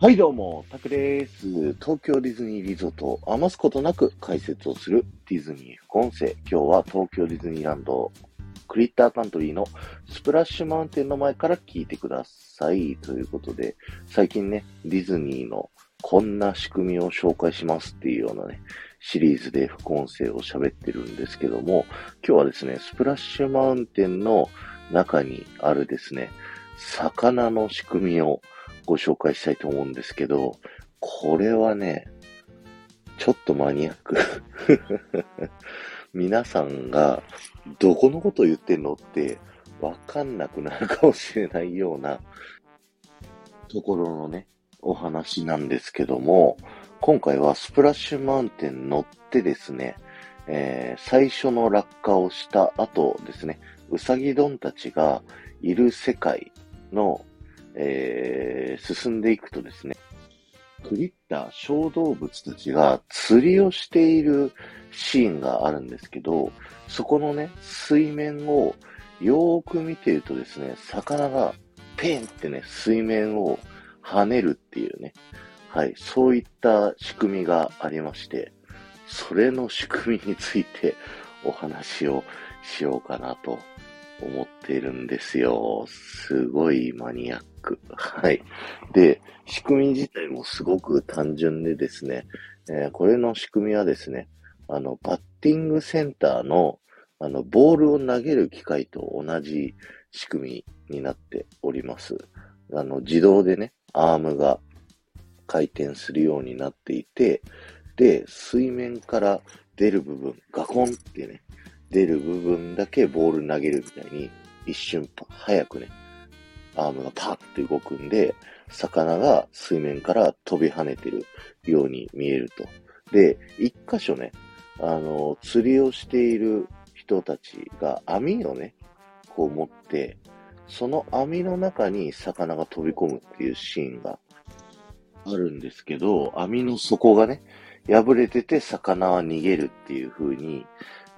はいどうも、タクです。東京ディズニーリゾートを余すことなく解説をするディズニー副音声。今日は東京ディズニーランドクリッターカントリーのスプラッシュマウンテンの前から聞いてください。ということで、最近ね、ディズニーのこんな仕組みを紹介しますっていうようなね、シリーズで副音声を喋ってるんですけども、今日はですね、スプラッシュマウンテンの中にあるですね、魚の仕組みをご紹介したいと思うんですけど、これはね、ちょっとマニアック。皆さんが、どこのこと言ってんのってわかんなくなるかもしれないようなところのね、お話なんですけども、今回はスプラッシュマウンテン乗ってですね、えー、最初の落下をした後ですね、うさぎ丼たちがいる世界のえー、進んでいくとですね、クリッタ小動物たちが釣りをしているシーンがあるんですけど、そこのね、水面をよーく見てるとですね、魚がペンってね、水面を跳ねるっていうね、はい、そういった仕組みがありまして、それの仕組みについてお話をしようかなと思ってるんですよ。すごいマニアック。はい。で、仕組み自体もすごく単純でですね、えー、これの仕組みはですね、あの、バッティングセンターの、あの、ボールを投げる機械と同じ仕組みになっております。あの、自動でね、アームが回転するようになっていて、で、水面から出る部分、ガコンってね、出る部分だけボール投げるみたいに、一瞬早くね、アームがパッて動くんで、魚が水面から飛び跳ねてるように見えると。で、一箇所ね、あの、釣りをしている人たちが網をね、こう持って、その網の中に魚が飛び込むっていうシーンがあるんですけど、網の底がね、破れてて魚は逃げるっていう風に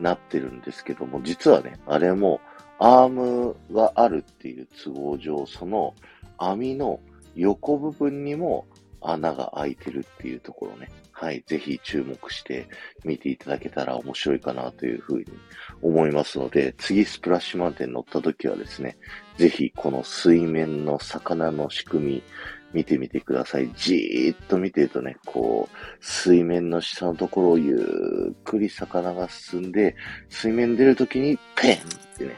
なってるんですけども、実はね、あれもアームがあるっていう都合上、その網の横部分にも穴が開いてるっていうところね。はい。ぜひ注目して見ていただけたら面白いかなというふうに思いますので、次スプラッシュマウンテン乗った時はですね、ぜひこの水面の魚の仕組み、見てみてください。じーっと見てるとね、こう、水面の下のところをゆっくり魚が進んで、水面出るときにペンってね、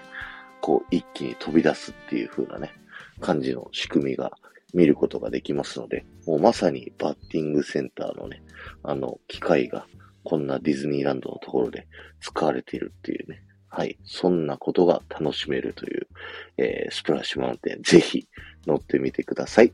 こう一気に飛び出すっていう風なね、感じの仕組みが見ることができますので、もうまさにバッティングセンターのね、あの、機械がこんなディズニーランドのところで使われているっていうね、はい。そんなことが楽しめるという、えー、スプラッシュマウンテン、ぜひ乗ってみてください。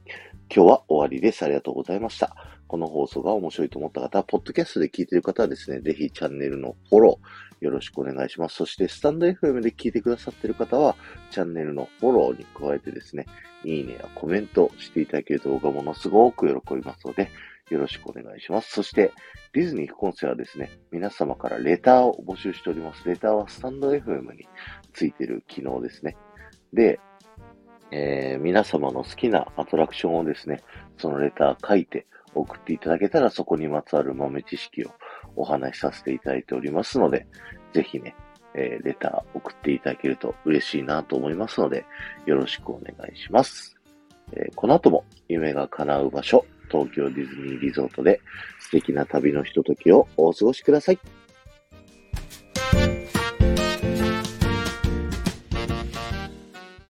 今日は終わりです。ありがとうございました。この放送が面白いと思った方は、ポッドキャストで聞いている方はですね、ぜひチャンネルのフォローよろしくお願いします。そして、スタンド FM で聞いてくださっている方は、チャンネルのフォローに加えてですね、いいねやコメントしていただけると僕はものすごく喜びますので、よろしくお願いします。そして、ディズニー副音声はですね、皆様からレターを募集しております。レターはスタンド FM についている機能ですね。で、えー、皆様の好きなアトラクションをですね、そのレター書いて送っていただけたら、そこにまつわる豆知識をお話しさせていただいておりますので、ぜひね、えー、レター送っていただけると嬉しいなと思いますので、よろしくお願いします。えー、この後も夢が叶う場所、東京ディズニーリゾートで素敵な旅のひとときをお過ごしください。